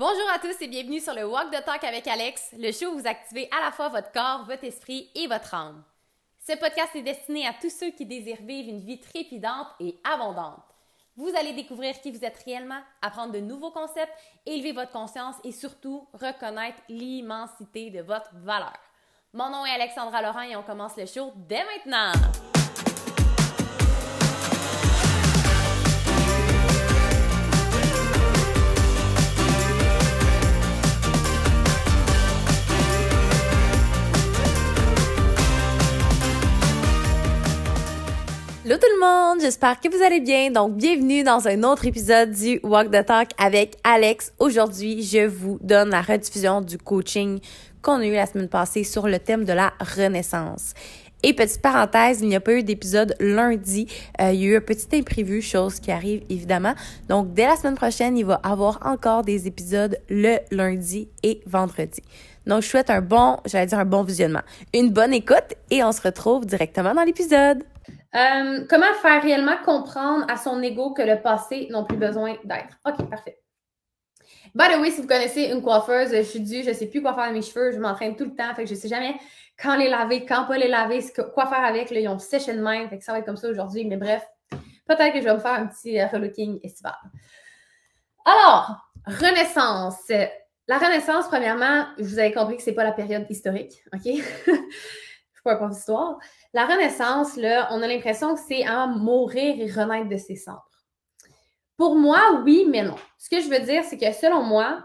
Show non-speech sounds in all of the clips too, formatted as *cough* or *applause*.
Bonjour à tous et bienvenue sur le Walk the Talk avec Alex, le show où vous activez à la fois votre corps, votre esprit et votre âme. Ce podcast est destiné à tous ceux qui désirent vivre une vie trépidante et abondante. Vous allez découvrir qui vous êtes réellement, apprendre de nouveaux concepts, élever votre conscience et surtout reconnaître l'immensité de votre valeur. Mon nom est Alexandra Laurent et on commence le show dès maintenant. Hello tout le monde, j'espère que vous allez bien. Donc bienvenue dans un autre épisode du Walk the Talk avec Alex. Aujourd'hui, je vous donne la rediffusion du coaching qu'on a eu la semaine passée sur le thème de la renaissance. Et petite parenthèse, il n'y a pas eu d'épisode lundi. Euh, il y a eu un petit imprévu, chose qui arrive évidemment. Donc dès la semaine prochaine, il va y avoir encore des épisodes le lundi et vendredi. Donc je souhaite un bon, j'allais dire un bon visionnement, une bonne écoute et on se retrouve directement dans l'épisode. Euh, comment faire réellement comprendre à son ego que le passé n'a plus besoin d'être? OK, parfait. By the way, si vous connaissez une coiffeuse, je suis due, je ne sais plus quoi faire avec mes cheveux, je m'entraîne tout le temps, fait que je ne sais jamais quand les laver, quand pas les laver, quoi faire avec. Là, ils ont séché de même, fait que ça va être comme ça aujourd'hui, mais bref, peut-être que je vais me faire un petit euh, relooking estival. Alors, Renaissance. La Renaissance, premièrement, vous avez compris que ce n'est pas la période historique, OK? *laughs* je ne suis pas un prof d'histoire. La renaissance, on a l'impression que c'est à mourir et renaître de ses cendres. Pour moi, oui, mais non. Ce que je veux dire, c'est que selon moi,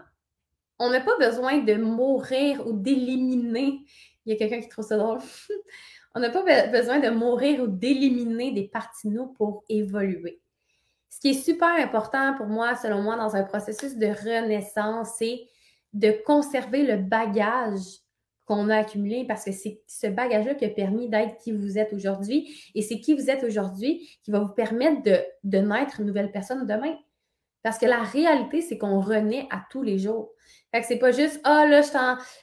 on n'a pas besoin de mourir ou d'éliminer. Il y a quelqu'un qui trouve ça drôle. *laughs* on n'a pas besoin de mourir ou d'éliminer des parties de nous pour évoluer. Ce qui est super important pour moi, selon moi, dans un processus de renaissance, c'est de conserver le bagage qu'on a accumulé parce que c'est ce bagage-là qui a permis d'être qui vous êtes aujourd'hui. Et c'est qui vous êtes aujourd'hui qui va vous permettre de, naître une nouvelle personne demain. Parce que la réalité, c'est qu'on renaît à tous les jours. Fait que c'est pas juste, ah oh, là, je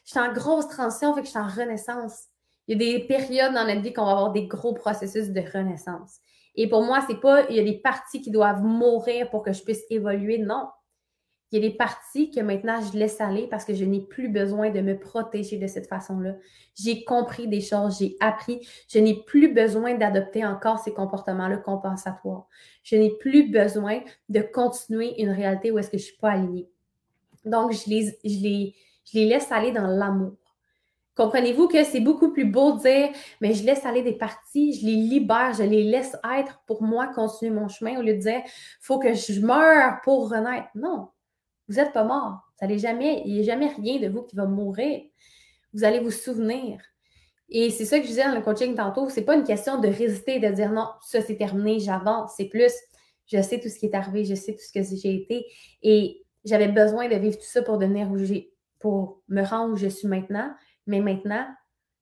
suis, en, grosse transition, fait que je suis en renaissance. Il y a des périodes dans notre vie qu'on va avoir des gros processus de renaissance. Et pour moi, c'est pas, il y a des parties qui doivent mourir pour que je puisse évoluer. Non. Il y a des parties que maintenant je laisse aller parce que je n'ai plus besoin de me protéger de cette façon-là. J'ai compris des choses, j'ai appris. Je n'ai plus besoin d'adopter encore ces comportements-là compensatoires. Je n'ai plus besoin de continuer une réalité où est-ce que je ne suis pas alignée. Donc, je les, laisse aller dans l'amour. Comprenez-vous que c'est beaucoup plus beau de dire, mais je laisse aller des parties, je les libère, je les laisse être pour moi continuer mon chemin au lieu de dire, faut que je meure pour renaître. Non, vous n'êtes pas mort. Ça jamais, il n'y a jamais rien de vous qui va mourir. Vous allez vous souvenir. Et c'est ça que je disais dans le coaching tantôt. C'est pas une question de résister, de dire non, ça c'est terminé, j'avance. C'est plus, je sais tout ce qui est arrivé, je sais tout ce que j'ai été. Et j'avais besoin de vivre tout ça pour devenir où j'ai, pour me rendre où je suis maintenant. Mais maintenant,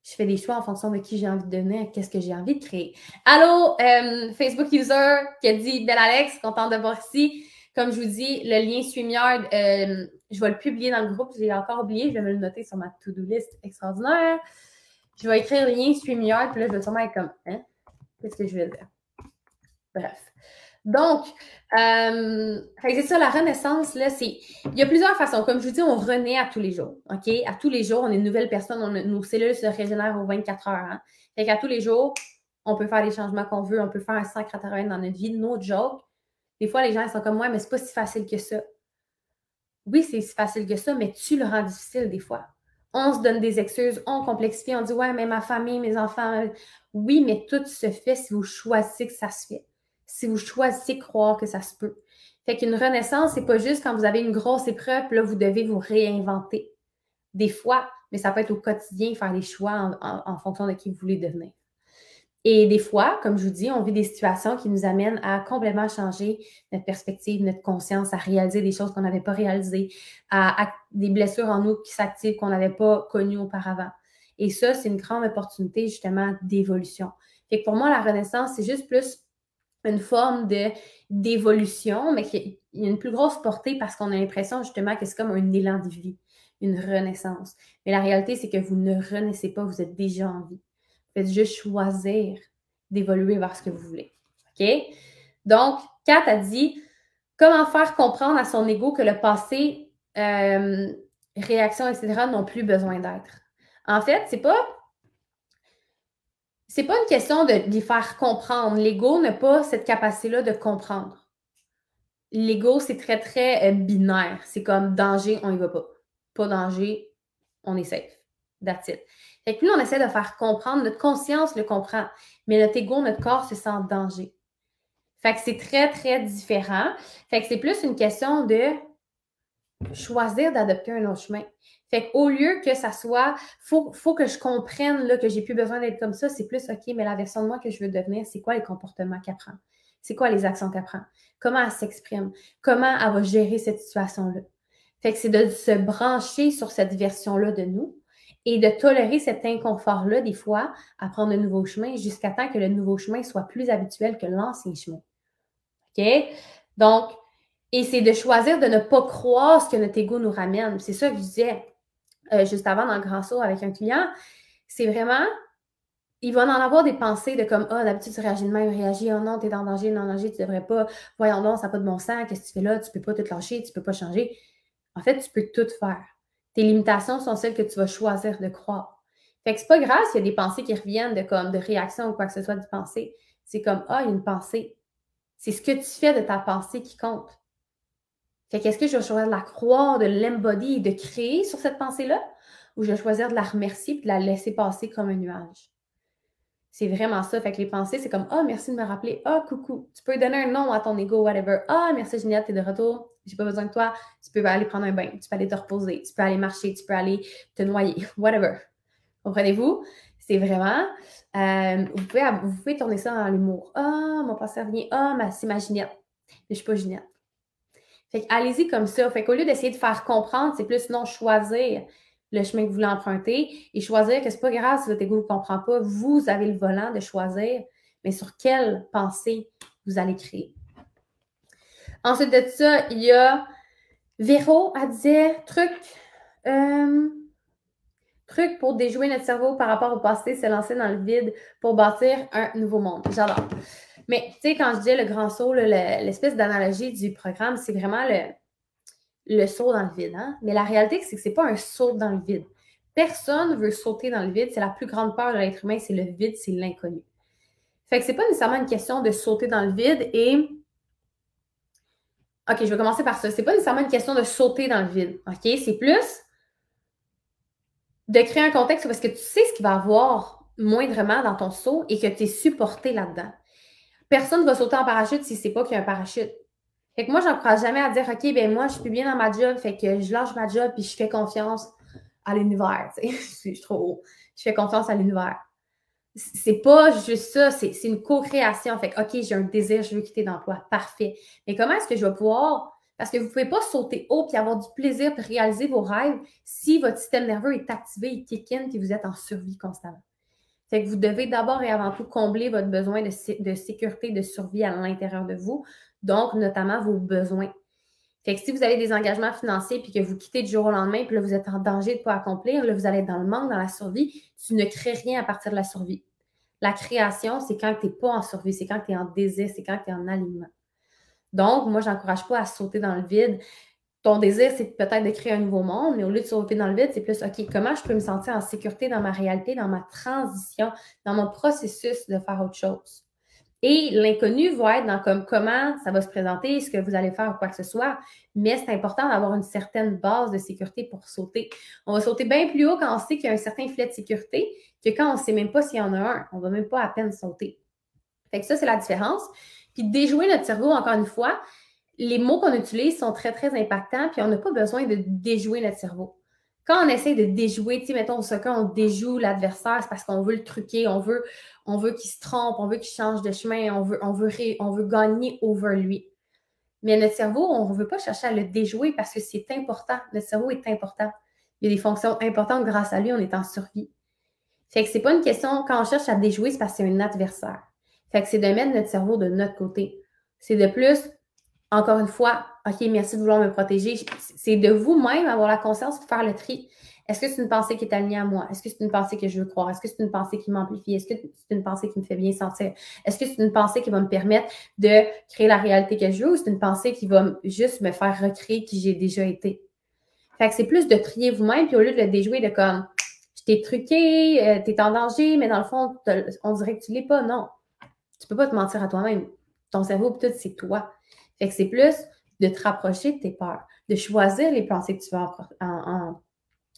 je fais des choix en fonction de qui j'ai envie de devenir, qu'est-ce que j'ai envie de créer. Allô, euh, Facebook user qui a dit Belle Alex, contente de voir ici. Comme je vous dis, le lien StreamYard, euh, je vais le publier dans le groupe. J'ai encore oublié, je vais me le noter sur ma to-do list extraordinaire. Je vais écrire le lien StreamYard, puis là, je vais sûrement être comme, hein? Qu'est-ce que je vais dire? Bref. Donc, euh, c'est ça, la renaissance, là, c'est. Il y a plusieurs façons. Comme je vous dis, on renaît à tous les jours. OK? À tous les jours, on est une nouvelle personne. On, nos cellules se régénèrent aux 24 heures. Hein? Fait qu'à tous les jours, on peut faire les changements qu'on veut. On peut faire un sacre à travailler dans notre vie. No joke. Des fois, les gens ils sont comme moi, mais c'est pas si facile que ça. Oui, c'est si facile que ça, mais tu le rends difficile des fois. On se donne des excuses, on complexifie, on dit Ouais, mais ma famille, mes enfants. Oui, mais tout se fait si vous choisissez que ça se fait. Si vous choisissez croire que ça se peut. Fait qu'une renaissance, c'est pas juste quand vous avez une grosse épreuve, là, vous devez vous réinventer. Des fois, mais ça peut être au quotidien, faire des choix en fonction de qui vous voulez devenir. Et des fois, comme je vous dis, on vit des situations qui nous amènent à complètement changer notre perspective, notre conscience, à réaliser des choses qu'on n'avait pas réalisées, à, des blessures en nous qui s'activent qu'on n'avait pas connues auparavant. Et ça, c'est une grande opportunité justement d'évolution. Fait que pour moi, la renaissance, c'est juste plus une forme de d'évolution, mais qui a une plus grosse portée parce qu'on a l'impression justement que c'est comme un élan de vie, une renaissance. Mais la réalité, c'est que vous ne renaissez pas, vous êtes déjà en vie. Faites juste choisir d'évoluer vers ce que vous voulez. OK? Donc, Kat a dit comment faire comprendre à son ego que le passé euh, réactions, etc., n'ont plus besoin d'être. En fait, c'est pas. C'est pas une question de les faire comprendre. L'ego n'a pas cette capacité-là de comprendre. L'ego, c'est très, très euh, binaire. C'est comme danger, on y va pas. Pas danger, on est safe. That's. Fait que nous, on essaie de faire comprendre, notre conscience le comprend, mais notre ego, notre corps se sent en danger. Fait que c'est très, très différent. Fait que c'est plus une question de choisir d'adopter un autre chemin. Fait qu'au lieu que ça soit, faut, faut que je comprenne là, que j'ai plus besoin d'être comme ça, c'est plus OK, mais la version de moi que je veux devenir, c'est quoi les comportements qu'elle prend? C'est quoi les actions qu'elle prend? Comment elle s'exprime? Comment elle va gérer cette situation-là? Fait que c'est de se brancher sur cette version-là de nous et de tolérer cet inconfort-là, des fois, à prendre un nouveau chemin jusqu'à temps que le nouveau chemin soit plus habituel que l'ancien chemin. OK? Donc, et c'est de choisir de ne pas croire ce que notre ego nous ramène. C'est ça que je disais euh, juste avant dans le grand saut avec un client. C'est vraiment, il va en avoir des pensées de comme, ah, oh, d'habitude, tu réagis de même, réagis, oh non, t'es en danger, non, en danger, tu devrais pas, voyons donc, ça n'a pas de bon sens, qu'est-ce que tu fais là, tu peux pas te lâcher, tu peux pas changer. En fait, tu peux tout faire. Tes limitations sont celles que tu vas choisir de croire. Fait que c'est pas grave s'il y a des pensées qui reviennent de comme de réaction ou quoi que ce soit de pensée. C'est comme Ah, une pensée. C'est ce que tu fais de ta pensée qui compte. Fait qu'est-ce que je vais choisir de la croire, de l'embody de créer sur cette pensée-là? Ou je vais choisir de la remercier et de la laisser passer comme un nuage? C'est vraiment ça. Fait que les pensées, c'est comme Ah, merci de me rappeler. Ah, coucou. Tu peux donner un nom à ton ego, whatever. Ah, merci Ginette, t'es de retour. J'ai pas besoin de toi. Tu peux aller prendre un bain. Tu peux aller te reposer. Tu peux aller marcher. Tu peux aller te noyer. *laughs* Whatever. Comprenez-vous? C'est vraiment. Euh, vous, pouvez, vous pouvez tourner ça dans l'humour. Ah, mon passé revient. Ah, c'est ma Ginette. Mais je suis pas Ginette. Fait allez-y comme ça. Fait qu'au lieu d'essayer de faire comprendre, c'est plus non choisir le chemin que vous voulez emprunter et choisir que c'est pas grave si votre ego ne comprend pas. Vous avez le volant de choisir, mais sur quelle pensée vous allez créer. Ensuite de ça, il y a Véro, elle disait truc, euh, truc pour déjouer notre cerveau par rapport au passé, se lancer dans le vide pour bâtir un nouveau monde. J'adore. Mais tu sais, quand je dis le grand saut, l'espèce d'analogie du programme, c'est vraiment le, saut dans le vide. Hein? Mais la réalité, c'est que ce n'est pas un saut dans le vide. Personne veut sauter dans le vide. C'est la plus grande peur de l'être humain, c'est le vide, c'est l'inconnu. Fait que c'est pas nécessairement une question de sauter dans le vide et. OK, je vais commencer par ça. C'est pas nécessairement une question de sauter dans le vide. OK? C'est plus de créer un contexte parce que tu sais ce qu'il va avoir moindrement dans ton saut et que tu es supporté là-dedans. Personne ne va sauter en parachute si c'est pas qu'il y a un parachute. Fait que moi, j'encourage jamais à dire, OK, ben moi, je suis bien dans ma job, fait que je lâche ma job puis je fais confiance à l'univers. *laughs* je suis trop haut. Je fais confiance à l'univers. C'est pas juste ça, c'est une co-création. Fait que, OK, j'ai un désir, je veux quitter d'emploi. Parfait. Mais comment est-ce que je vais pouvoir. Parce que vous ne pouvez pas sauter haut puis avoir du plaisir pour réaliser vos rêves si votre système nerveux est activé, il kick in, puis vous êtes en survie constamment. Fait que vous devez d'abord et avant tout combler votre besoin de, de sécurité, de survie à l'intérieur de vous donc notamment vos besoins. Fait que si vous avez des engagements financiers puis que vous quittez du jour au lendemain, puis là, vous êtes en danger de ne pas accomplir, là, vous allez être dans le manque, dans la survie, tu ne crées rien à partir de la survie. La création, c'est quand tu n'es pas en survie, c'est quand tu es en désir, c'est quand tu es en alignement. Donc, moi, je n'encourage pas à sauter dans le vide. Ton désir, c'est peut-être de créer un nouveau monde, mais au lieu de sauter dans le vide, c'est plus, OK, comment je peux me sentir en sécurité dans ma réalité, dans ma transition, dans mon processus de faire autre chose? Et l'inconnu va être dans comme comment ça va se présenter, ce que vous allez faire ou quoi que ce soit. Mais c'est important d'avoir une certaine base de sécurité pour sauter. On va sauter bien plus haut quand on sait qu'il y a un certain filet de sécurité que quand on ne sait même pas s'il y en a un. On ne va même pas à peine sauter. Fait que ça, c'est la différence. Puis déjouer notre cerveau, encore une fois, les mots qu'on utilise sont très, très impactants, puis on n'a pas besoin de déjouer notre cerveau. Quand on essaie de déjouer, tu sais, mettons au soccer, on déjoue l'adversaire, c'est parce qu'on veut le truquer, on veut, on veut qu'il se trompe, on veut qu'il change de chemin, on veut, on veut, on veut gagner over lui. Mais notre cerveau, on ne veut pas chercher à le déjouer parce que c'est important. Notre cerveau est important. Il y a des fonctions importantes grâce à lui, on est en survie. Fait que c'est pas une question, quand on cherche à déjouer, c'est parce que c'est un adversaire. Fait que c'est de mettre notre cerveau de notre côté. C'est de plus, encore une fois, OK, merci de vouloir me protéger. C'est de vous-même avoir la conscience de faire le tri. Est-ce que c'est une pensée qui est alignée à moi? Est-ce que c'est une pensée que je veux croire? Est-ce que c'est une pensée qui m'amplifie? Est-ce que c'est une pensée qui me fait bien sentir? Est-ce que c'est une pensée qui va me permettre de créer la réalité que je veux ou c'est une pensée qui va juste me faire recréer qui j'ai déjà été? Fait que c'est plus de trier vous-même, puis au lieu de le déjouer de comme je t'ai truqué, euh, t'es en danger, mais dans le fond, on dirait que tu l'es pas. Non. Tu peux pas te mentir à toi-même. Ton cerveau, peut-être, c'est toi. C'est plus de te rapprocher de tes peurs, de choisir les pensées que tu vas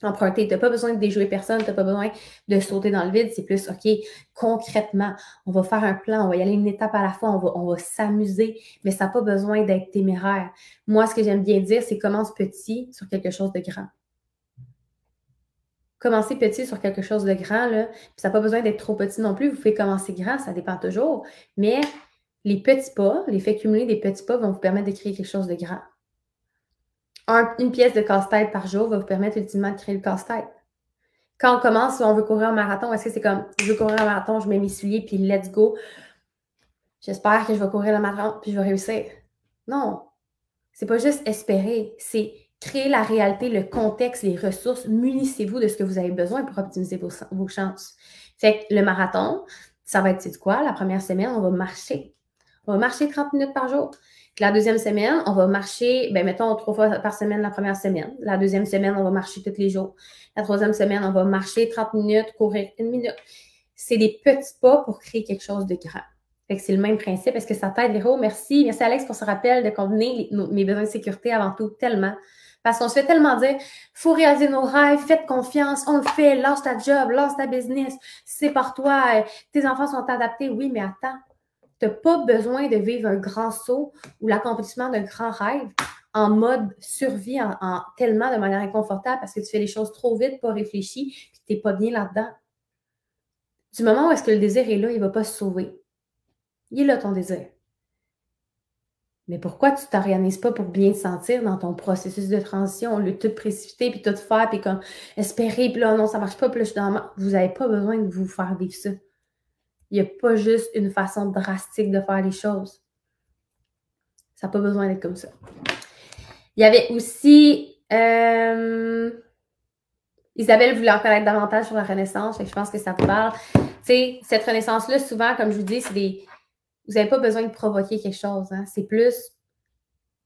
emprunter. Tu n'as pas besoin de déjouer personne, tu n'as pas besoin de sauter dans le vide. C'est plus, OK, concrètement, on va faire un plan, on va y aller une étape à la fois, on va, s'amuser, mais ça n'a pas besoin d'être téméraire. Moi, ce que j'aime bien dire, c'est commence petit sur quelque chose de grand. Commencer petit sur quelque chose de grand, là, ça n'a pas besoin d'être trop petit non plus. Vous pouvez commencer grand, ça dépend toujours. Mais les petits pas, l'effet cumulé des petits pas vont vous permettre de créer quelque chose de grand. une pièce de casse-tête par jour va vous permettre ultimement de créer le casse-tête. Quand on commence, on veut courir un marathon, est-ce que c'est comme je veux courir un marathon, je mets mes souliers, puis let's go. J'espère que je vais courir le marathon, puis je vais réussir. Non. C'est pas juste espérer, c'est créer la réalité, le contexte, les ressources. Munissez-vous de ce que vous avez besoin pour optimiser vos, chances. Fait le marathon, ça va être, c'est quoi? La première semaine, on va marcher. On va marcher 30 minutes par jour. La deuxième semaine, on va marcher, ben, mettons, trois fois par semaine la première semaine. La deuxième semaine, on va marcher tous les jours. La troisième semaine, on va marcher 30 minutes, courir une minute. C'est des petits pas pour créer quelque chose de grand. Fait que c'est le même principe. Est-ce que ça t'aide, Léro? Merci. Merci, Alex, pour ce rappel de combiner mes besoins de sécurité avant tout, tellement. Parce qu'on se fait tellement dire, faut réaliser nos rêves, faites confiance, on le fait, lance ta job, lance ta business, c'est par toi, tes enfants sont adaptés. Oui, mais attends, tu n'as pas besoin de vivre un grand saut ou l'accomplissement d'un grand rêve en mode survie, en, tellement de manière inconfortable parce que tu fais les choses trop vite, pas réfléchi, puis tu n'es pas bien là-dedans. Du moment où est-ce que le désir est là, il ne va pas se sauver. Il est là ton désir. Mais pourquoi tu ne t'organises pas pour bien te sentir dans ton processus de transition, le tout précipiter, puis tout faire, puis comme espérer, puis là, non, ça ne marche pas, puis là, je suis dans Vous n'avez pas besoin de vous faire vivre ça. Il n'y a pas juste une façon drastique de faire les choses. Ça n'a pas besoin d'être comme ça. Il y avait aussi euh, Isabelle voulait en connaître davantage sur la Renaissance, je pense que ça te parle. Tu sais, cette Renaissance-là, souvent, comme je vous dis, c'est des. Vous n'avez pas besoin de provoquer quelque chose. Hein. C'est plus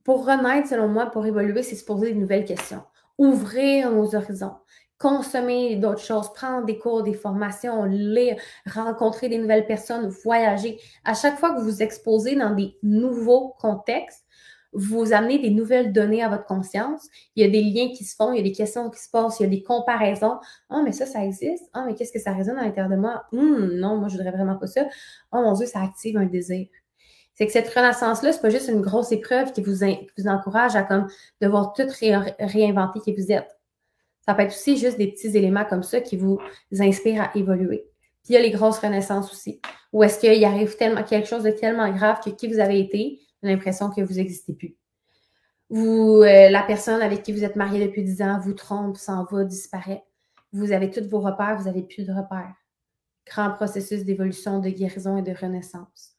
pour renaître, selon moi, pour évoluer, c'est se poser de nouvelles questions. Ouvrir nos horizons consommer d'autres choses, prendre des cours, des formations, lire, rencontrer des nouvelles personnes, voyager. À chaque fois que vous vous exposez dans des nouveaux contextes, vous amenez des nouvelles données à votre conscience. Il y a des liens qui se font, il y a des questions qui se passent, il y a des comparaisons. Ah, mais ça, ça existe. Ah, mais qu'est-ce que ça résonne à l'intérieur de moi? Hum, non, moi, je voudrais vraiment pas ça. Oh mon Dieu, ça active un désir. C'est que cette renaissance-là, c'est pas juste une grosse épreuve qui vous encourage à comme devoir tout réinventer qui vous êtes. Ça peut être aussi juste des petits éléments comme ça qui vous inspirent à évoluer. Puis il y a les grosses renaissances aussi, où est-ce qu'il arrive quelque chose de tellement grave que qui vous avez été, l'impression que vous n'existez plus. Vous, euh, la personne avec qui vous êtes marié depuis 10 ans vous trompe, s'en va, disparaît. Vous avez tous vos repères, vous n'avez plus de repères. Grand processus d'évolution, de guérison et de renaissance.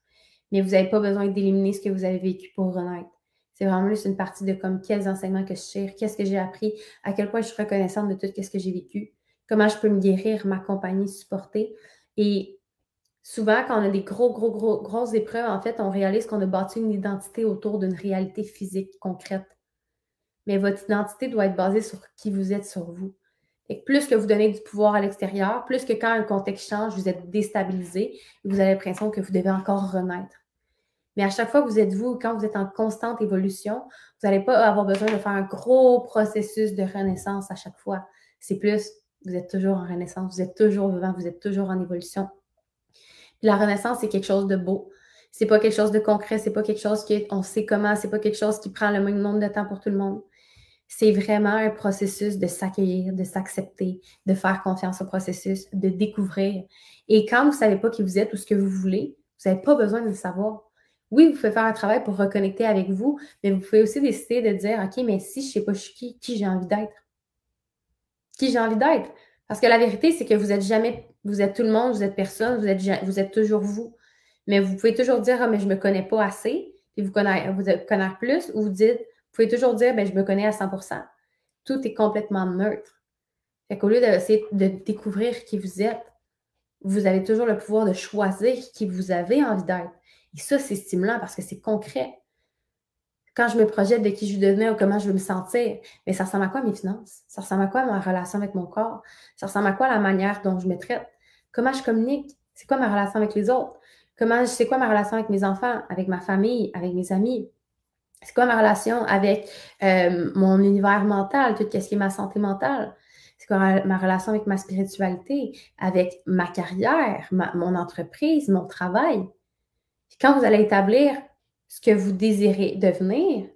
Mais vous n'avez pas besoin d'éliminer ce que vous avez vécu pour renaître. C'est vraiment juste une partie de comme quels enseignements que je tire, qu'est-ce que j'ai appris, à quel point je suis reconnaissante de tout ce que j'ai vécu, comment je peux me guérir, m'accompagner, supporter. Et souvent, quand on a des gros, gros, gros, grosses épreuves, en fait, on réalise qu'on a bâti une identité autour d'une réalité physique concrète. Mais votre identité doit être basée sur qui vous êtes, sur vous. Et plus que vous donnez du pouvoir à l'extérieur, plus que quand un contexte change, vous êtes déstabilisé, vous avez l'impression que vous devez encore renaître. Mais à chaque fois que vous êtes vous, quand vous êtes en constante évolution, vous n'allez pas avoir besoin de faire un gros processus de renaissance à chaque fois. C'est plus, vous êtes toujours en renaissance, vous êtes toujours vivant, vous êtes toujours en évolution. la renaissance, c'est quelque chose de beau. C'est pas quelque chose de concret, c'est pas quelque chose qu'on sait comment, c'est pas quelque chose qui prend le même nombre de temps pour tout le monde. C'est vraiment un processus de s'accueillir, de s'accepter, de faire confiance au processus, de découvrir. Et quand vous ne savez pas qui vous êtes ou ce que vous voulez, vous n'avez pas besoin de le savoir. Oui, vous pouvez faire un travail pour reconnecter avec vous, mais vous pouvez aussi décider de dire, OK, mais si je ne sais pas qui, qui j'ai envie d'être? Qui j'ai envie d'être? Parce que la vérité, c'est que vous êtes jamais, vous êtes tout le monde, vous êtes personne, vous êtes, toujours vous. Mais vous pouvez toujours dire, ah, mais je ne me connais pas assez, puis vous connaissez, vous connaissez plus, ou vous dites, vous pouvez toujours dire, ben, je me connais à 100% Tout est complètement neutre. Fait qu'au lieu d'essayer de découvrir qui vous êtes, vous avez toujours le pouvoir de choisir qui vous avez envie d'être. Et ça, c'est stimulant parce que c'est concret. quand je me projette de qui je devenir ou comment je veux me sentir, mais ça ressemble à quoi mes finances? Ça ressemble à quoi ma relation avec mon corps? Ça ressemble à quoi la manière dont je me traite? Comment je communique? C'est quoi ma relation avec les autres? Comment, c'est quoi ma relation avec mes enfants, avec ma famille, avec mes amis? C'est quoi ma relation avec euh, mon univers mental, tout ce qui est ma santé mentale? C'est quoi ma relation avec ma spiritualité, avec ma carrière, mon entreprise, mon travail? Quand vous allez établir ce que vous désirez devenir,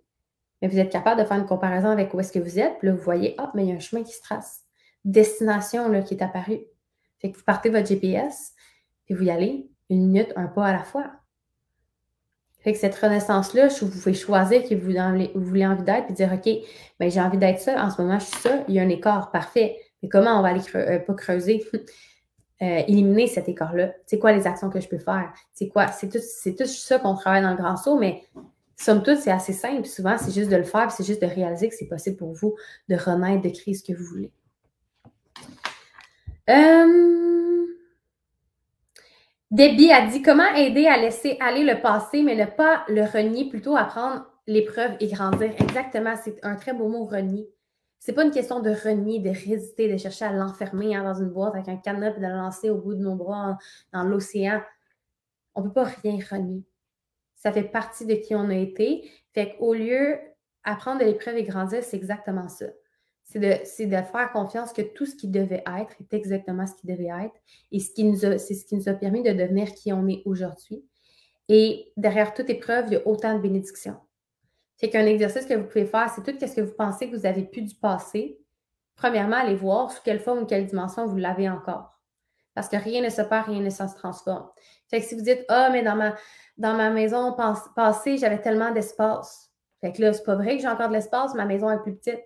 mais vous êtes capable de faire une comparaison avec où est-ce que vous êtes, puis là, vous voyez, hop, mais il y a un chemin qui se trace. Destination là, qui est apparue. Fait que vous partez votre GPS, puis vous y allez une minute, un pas à la fois. Fait que cette renaissance-là, vous pouvez choisir que vous, voulez envie d'être, puis dire, OK, ben, j'ai envie d'être ça, en ce moment, je suis ça, il y a un écart, parfait. Mais comment on va aller euh, pas creuser? Euh, éliminer cet écart-là. C'est quoi les actions que je peux faire? C'est quoi? C'est tout, tout ça qu'on travaille dans le grand saut, mais somme toute, c'est assez simple. Souvent, c'est juste de le faire, c'est juste de réaliser que c'est possible pour vous de renaître, de créer ce que vous voulez. Euh... Debbie a dit comment aider à laisser aller le passé, mais ne pas le renier, plutôt apprendre l'épreuve et grandir? Exactement, c'est un très beau mot, renier. C'est pas une question de renier, de résister, de chercher à l'enfermer hein, dans une boîte avec un cadenas et de le lancer au bout de nos bras dans l'océan. On ne peut pas rien renier. Ça fait partie de qui on a été. Fait qu'au lieu d'apprendre de l'épreuve et grandir, c'est exactement ça. C'est de, faire confiance que tout ce qui devait être est exactement ce qui devait être. Et ce qui nous c'est ce qui nous a permis de devenir qui on est aujourd'hui. Et derrière toute épreuve, il y a autant de bénédictions. C'est qu'un exercice que vous pouvez faire, c'est tout ce que vous pensez que vous avez pu du passé. Premièrement, allez voir sous quelle forme ou quelle dimension vous l'avez encore. Parce que rien ne se perd, rien ne se transforme. Fait que si vous dites, ah, mais dans ma, dans ma maison passée, j'avais tellement d'espace. Fait que là, c'est pas vrai que j'ai encore de l'espace, ma maison est plus petite.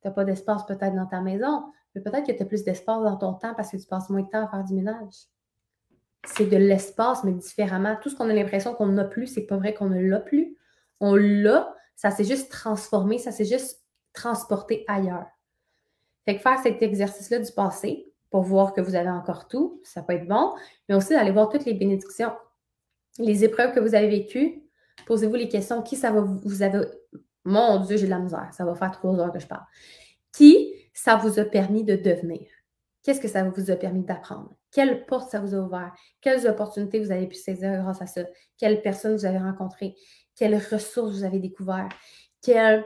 Tu n'as pas d'espace peut-être dans ta maison, mais peut-être que tu as plus d'espace dans ton temps parce que tu passes moins de temps à faire du ménage. C'est de l'espace, mais différemment. Tout ce qu'on a l'impression qu'on n'a plus, c'est pas vrai qu'on ne l'a plus. On l'a, ça s'est juste transformé, ça s'est juste transporté ailleurs. Fait que faire cet exercice-là du passé pour voir que vous avez encore tout, ça peut être bon, mais aussi d'aller voir toutes les bénédictions, les épreuves que vous avez vécues. Posez-vous les questions. Qui ça va vous avez. Mon Dieu, j'ai de la misère. Ça va faire trois heures que je parle. Qui ça vous a permis de devenir? Qu'est-ce que ça vous a permis d'apprendre? Quelle porte ça vous a ouvert? Quelles opportunités vous avez pu saisir grâce à ça? Quelles personnes vous avez rencontrées? Quelles ressources vous avez découvert, quel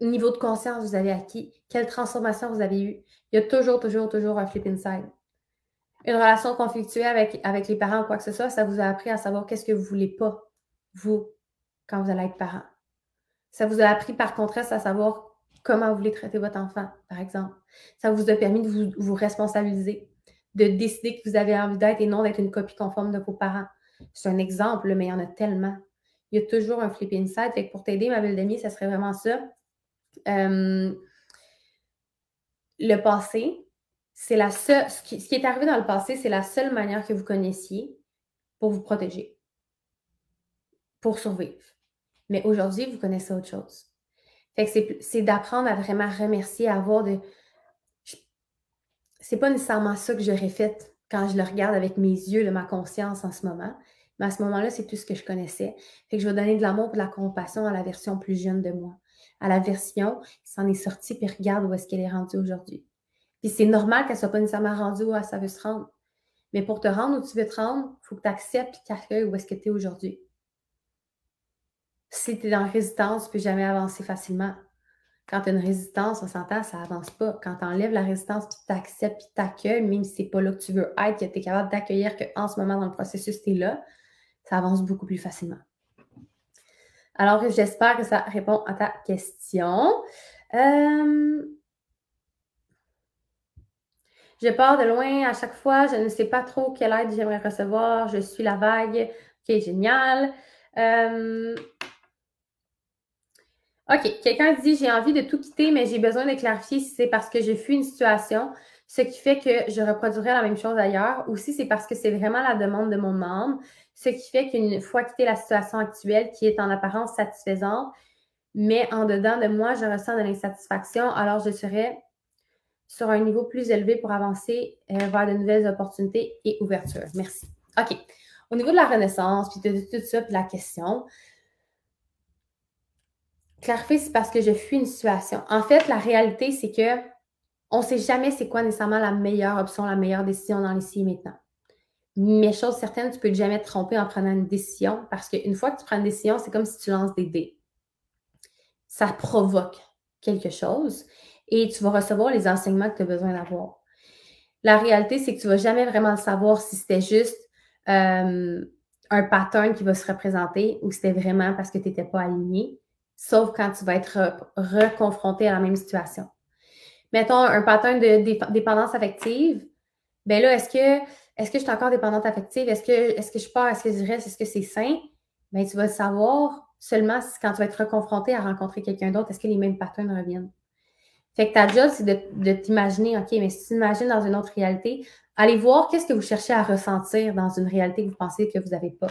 niveau de conscience vous avez acquis, quelle transformation vous avez eue. Il y a toujours, toujours, toujours un flip inside. Une relation conflictuelle avec, avec les parents ou quoi que ce soit, ça vous a appris à savoir qu'est-ce que vous ne voulez pas, vous, quand vous allez être parent. Ça vous a appris par contraste à savoir comment vous voulez traiter votre enfant, par exemple. Ça vous a permis de vous responsabiliser, de décider que vous avez envie d'être et non d'être une copie conforme de vos parents. C'est un exemple, mais il y en a tellement il y a toujours un flip inside. Fait pour t'aider, ma belle demi, ça serait vraiment ça. Euh, le passé, c'est la seule. Ce qui, est arrivé dans le passé, c'est la seule manière que vous connaissiez pour vous protéger, pour survivre. Mais aujourd'hui, vous connaissez autre chose. C'est d'apprendre à vraiment remercier, à avoir de. C'est pas nécessairement ça que j'aurais fait quand je le regarde avec mes yeux de ma conscience en ce moment. Mais à ce moment-là, c'est tout ce que je connaissais. Fait que je vais donner de l'amour et de la compassion à la version plus jeune de moi, à la version qui s'en est sortie, puis regarde où est-ce qu'elle est rendue aujourd'hui. Puis c'est normal qu'elle ne soit pas nécessairement rendue où ça veut se rendre. Mais pour te rendre où tu veux te rendre, il faut que tu acceptes et accueilles où est-ce que tu es aujourd'hui. Si tu es dans résistance, tu ne peux jamais avancer facilement. Quand tu as une résistance, on s'entend, ça avance pas. Quand tu enlèves la résistance, puis tu acceptes, puis tu accueilles, même si ce n'est pas là que tu veux être, que tu es capable d'accueillir qu'en ce moment dans le processus, tu es là, ça avance beaucoup plus facilement. Alors, j'espère que ça répond à ta question. Euh, je pars de loin à chaque fois. Je ne sais pas trop quelle aide j'aimerais recevoir. Je suis la vague. Ok, génial. Euh, OK, quelqu'un dit j'ai envie de tout quitter, mais j'ai besoin de clarifier si c'est parce que j'ai fui une situation, ce qui fait que je reproduirai la même chose ailleurs, ou si c'est parce que c'est vraiment la demande de mon membre, ce qui fait qu'une fois quitté la situation actuelle qui est en apparence satisfaisante, mais en dedans de moi, je ressens de l'insatisfaction, alors je serai sur un niveau plus élevé pour avancer euh, vers de nouvelles opportunités et ouvertures. Merci. OK. Au niveau de la renaissance, puis de, tout ça, puis la question, clarifier, c'est parce que je fuis une situation. En fait, la réalité, c'est que on ne sait jamais c'est quoi nécessairement la meilleure option, la meilleure décision dans l'ici et maintenant. Mais chose certaine, tu peux jamais te tromper en prenant une décision parce qu'une fois que tu prends une décision, c'est comme si tu lances des dés. Ça provoque quelque chose et tu vas recevoir les enseignements que tu as besoin d'avoir. La réalité, c'est que tu ne vas jamais vraiment savoir si c'était juste euh, un pattern qui va se représenter ou si c'était vraiment parce que tu n'étais pas aligné, sauf quand tu vas être reconfronté à la même situation. Mettons un pattern de dépendance affective, ben là, est-ce que est-ce que je suis encore dépendante affective? Est-ce que, est que je pars? Est-ce que je reste? Est-ce que c'est sain? Ben, tu vas le savoir seulement quand tu vas être reconfronté à rencontrer quelqu'un d'autre. Est-ce que les mêmes patterns reviennent? Fait que ta job, c'est de, t'imaginer, OK, mais si tu imagines dans une autre réalité, allez voir qu'est-ce que vous cherchez à ressentir dans une réalité que vous pensez que vous n'avez pas.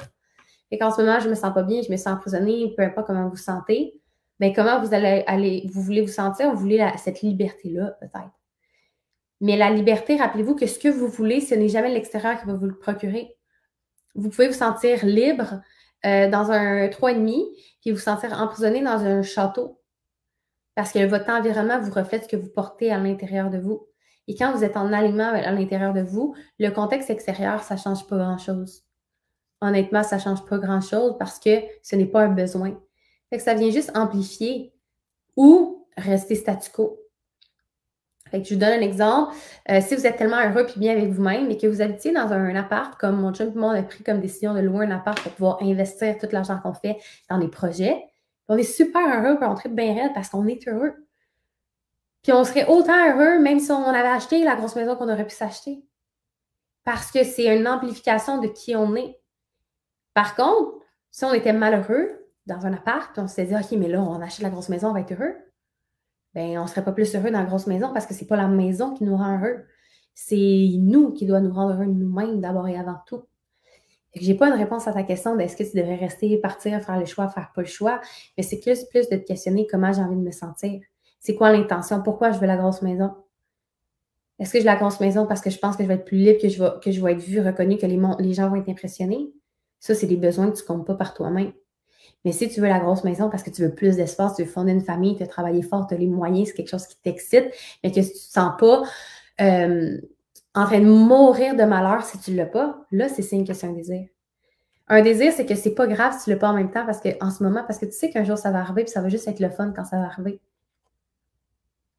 Fait qu'en ce moment, je me sens pas bien, je me sens emprisonnée, peu importe comment vous sentez, mais ben, comment vous allez vous voulez vous sentir, vous voulez cette liberté-là, peut-être. Mais la liberté, rappelez-vous que ce que vous voulez, ce n'est jamais l'extérieur qui va vous le procurer. Vous pouvez vous sentir libre euh, dans un 3,5 puis vous sentir emprisonné dans un château parce que votre environnement vous reflète ce que vous portez à l'intérieur de vous. Et quand vous êtes en alignement à l'intérieur de vous, le contexte extérieur, ça ne change pas grand-chose. Honnêtement, ça ne change pas grand-chose parce que ce n'est pas un besoin. Ça vient juste amplifier ou rester statu quo. Fait que je vous donne un exemple. Euh, si vous êtes tellement heureux et bien avec vous-même et que vous habitiez dans un, appart, comme mon chum on a pris comme décision de louer un appart pour pouvoir investir tout l'argent qu'on fait dans des projets, on est super heureux et on bien raide parce qu'on est heureux. Puis on serait autant heureux même si on avait acheté la grosse maison qu'on aurait pu s'acheter. Parce que c'est une amplification de qui on est. Par contre, si on était malheureux dans un appart, on se dit, OK, mais là, on achète la grosse maison, on va être heureux ben, on serait pas plus heureux dans la grosse maison parce que c'est pas la maison qui nous rend heureux. C'est nous qui doit nous rendre heureux nous-mêmes d'abord et avant tout. Je n'ai pas une réponse à ta question d'est-ce que tu devrais rester, partir, faire le choix, faire pas le choix, mais c'est plus, plus de te questionner comment j'ai envie de me sentir. C'est quoi l'intention? Pourquoi je veux la grosse maison? Est-ce que je veux la grosse maison parce que je pense que je vais être plus libre, que je vais, être vue, reconnue, que les, les gens vont être impressionnés? Ça, c'est des besoins que tu ne comptes pas par toi-même. Mais si tu veux la grosse maison parce que tu veux plus d'espace, tu veux fonder une famille, tu veux travailler fort, tu as les moyens, c'est quelque chose qui t'excite, mais que tu ne te sens pas euh, en train de mourir de malheur si tu ne l'as pas, là, c'est signe que c'est un désir. Un désir, c'est que c'est pas grave si tu l'as pas en même temps parce que en ce moment, parce que tu sais qu'un jour ça va arriver, puis ça va juste être le fun quand ça va arriver.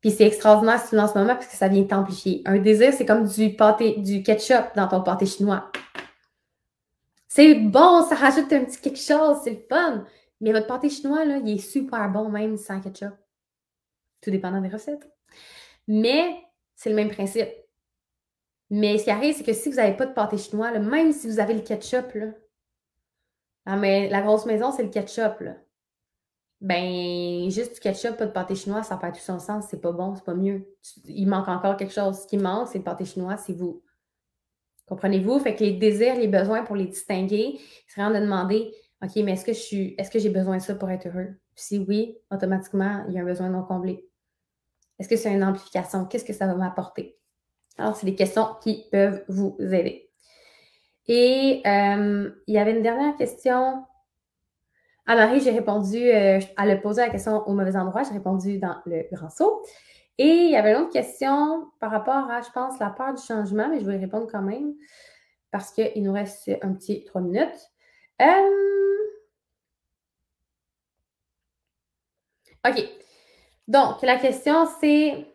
Puis c'est extraordinaire si tu l'as en ce moment parce que ça vient t'amplifier. Un désir, c'est comme du pâté, du ketchup dans ton pâté chinois. C'est bon, ça rajoute un petit quelque chose, c'est le fun. Mais votre pâté chinois, là, il est super bon même sans ketchup. Tout dépendant des recettes. Mais c'est le même principe. Mais ce qui arrive, c'est que si vous n'avez pas de pâté chinois, même si vous avez le ketchup, là, ah, mais la grosse maison, c'est le ketchup. Là. Ben, juste du ketchup, pas de pâté chinois, ça perd tout son sens. C'est pas bon, c'est pas mieux. Il manque encore quelque chose. Ce qui manque, c'est le pâté chinois, c'est vous. Comprenez-vous? Fait que les désirs, les besoins pour les distinguer, c'est vraiment de demander OK, mais est-ce que je suis est-ce que j'ai besoin de ça pour être heureux? si oui, automatiquement, il y a un besoin non comblé. Est-ce que c'est une amplification? Qu'est-ce que ça va m'apporter? Alors, c'est des questions qui peuvent vous aider. Et euh, il y avait une dernière question. À Marie, j'ai répondu, euh, elle a posé la question au mauvais endroit, j'ai répondu dans le grand saut. Et il y avait une autre question par rapport à, je pense, la peur du changement, mais je vais y répondre quand même parce qu'il nous reste un petit trois minutes. Euh, OK. Donc, la question, c'est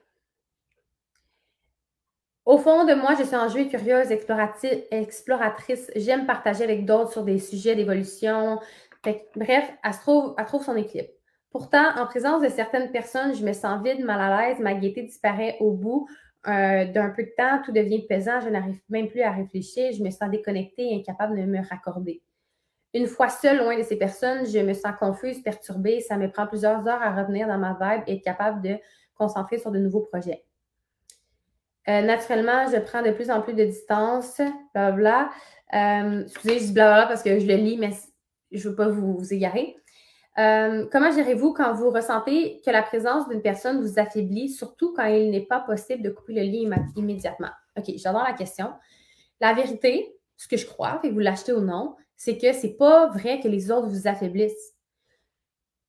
au fond de moi, je suis enjouée, curieuse, exploratrice. J'aime partager avec d'autres sur des sujets d'évolution. Bref, elle, trouve, elle trouve son équilibre. Pourtant, en présence de certaines personnes, je me sens vide, mal à l'aise, ma gaieté disparaît au bout euh, d'un peu de temps, tout devient pesant, je n'arrive même plus à réfléchir, je me sens déconnectée, incapable de me raccorder. Une fois seule loin de ces personnes, je me sens confuse, perturbée, ça me prend plusieurs heures à revenir dans ma vibe et être capable de concentrer sur de nouveaux projets. Euh, naturellement, je prends de plus en plus de distance, blablabla. Euh, excusez, je dis blablabla parce que je le lis, mais je ne veux pas vous égarer. Euh, comment gérez-vous quand vous ressentez que la présence d'une personne vous affaiblit, surtout quand il n'est pas possible de couper le lien immédiatement? OK, j'adore la question. La vérité, ce que je crois, et vous l'achetez ou non, c'est que c'est pas vrai que les autres vous affaiblissent.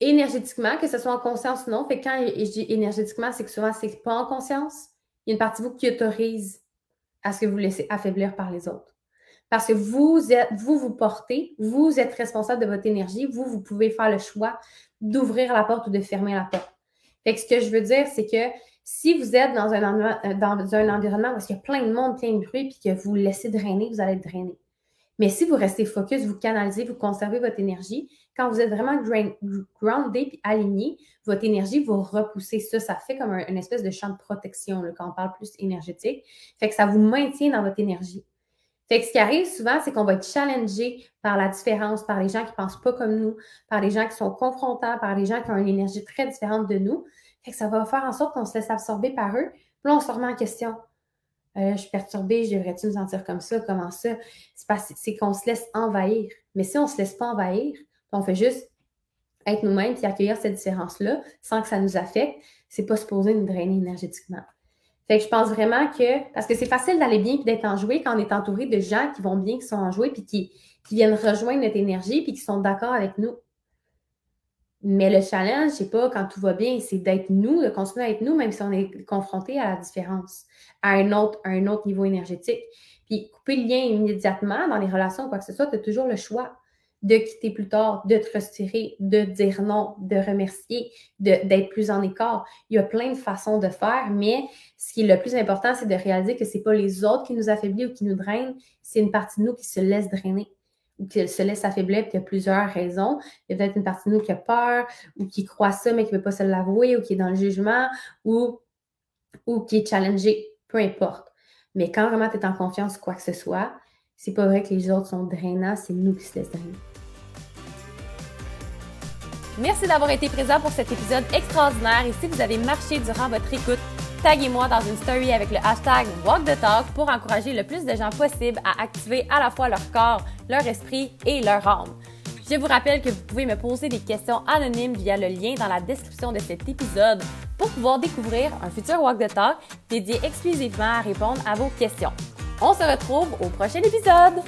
énergétiquement, que ce soit en conscience ou non. Fait que quand je dis énergétiquement, c'est que souvent, c'est pas en conscience. Il y a une partie de vous qui autorise à ce que vous laissez affaiblir par les autres. Parce que vous êtes, vous vous portez, vous êtes responsable de votre énergie, vous, vous pouvez faire le choix d'ouvrir la porte ou de fermer la porte. Fait que ce que je veux dire, c'est que si vous êtes dans un, euh, dans un environnement où il y a plein de monde, plein de bruit, puis que vous laissez drainer, vous allez être drainé. Mais si vous restez focus, vous canalisez, vous conservez votre énergie, quand vous êtes vraiment grounded et aligné, votre énergie va repousser ça. Ça fait comme une espèce de champ de protection quand on parle plus énergétique. Fait que ça vous maintient dans votre énergie. Ce qui arrive souvent, c'est qu'on va être challengé par la différence, par les gens qui ne pensent pas comme nous, par les gens qui sont confrontants, par les gens qui ont une énergie très différente de nous. Ça va faire en sorte qu'on se laisse absorber par eux. Puis là, on se remet en question. Euh, je suis perturbée, je devrais-tu me sentir comme ça? Comment ça? C'est qu'on se laisse envahir. Mais si on ne se laisse pas envahir, on fait juste être nous-mêmes et accueillir cette différence-là sans que ça nous affecte, c'est pas supposé nous drainer énergétiquement. Fait que je pense vraiment que, parce que c'est facile d'aller bien et d'être enjoué quand on est entouré de gens qui vont bien, qui sont enjoués puis qui, viennent rejoindre notre énergie puis qui sont d'accord avec nous. Mais le challenge, c'est pas quand tout va bien, c'est d'être nous, de continuer à être nous, même si on est confronté à la différence, à un autre, niveau énergétique. Puis couper le lien immédiatement dans les relations, quoi que ce soit, tu toujours le choix de quitter plus tard, de te retirer, de dire non, de remercier, d'être plus en écart. Il y a plein de façons de faire, mais ce qui est le plus important, c'est de réaliser que c'est pas les autres qui nous affaiblissent ou qui nous drainent, c'est une partie de nous qui se laisse drainer ou qui se laisse affaiblir, puis il y a plusieurs raisons. Il y a peut-être une partie de nous qui a peur, ou qui croit ça, mais qui ne veut pas se l'avouer, ou qui est dans le jugement, ou, qui est challengé, peu importe. Mais quand vraiment tu es en confiance, quoi que ce soit, c'est pas vrai que les autres sont drainants, c'est nous qui se laissent drainer. Merci d'avoir été présent pour cet épisode extraordinaire et si vous avez marché durant votre écoute, taguez-moi dans une story avec le hashtag Walk the Talk pour encourager le plus de gens possible à activer à la fois leur corps, leur esprit et leur âme. Je vous rappelle que vous pouvez me poser des questions anonymes via le lien dans la description de cet épisode pour pouvoir découvrir un futur Walk the Talk dédié exclusivement à répondre à vos questions. On se retrouve au prochain épisode!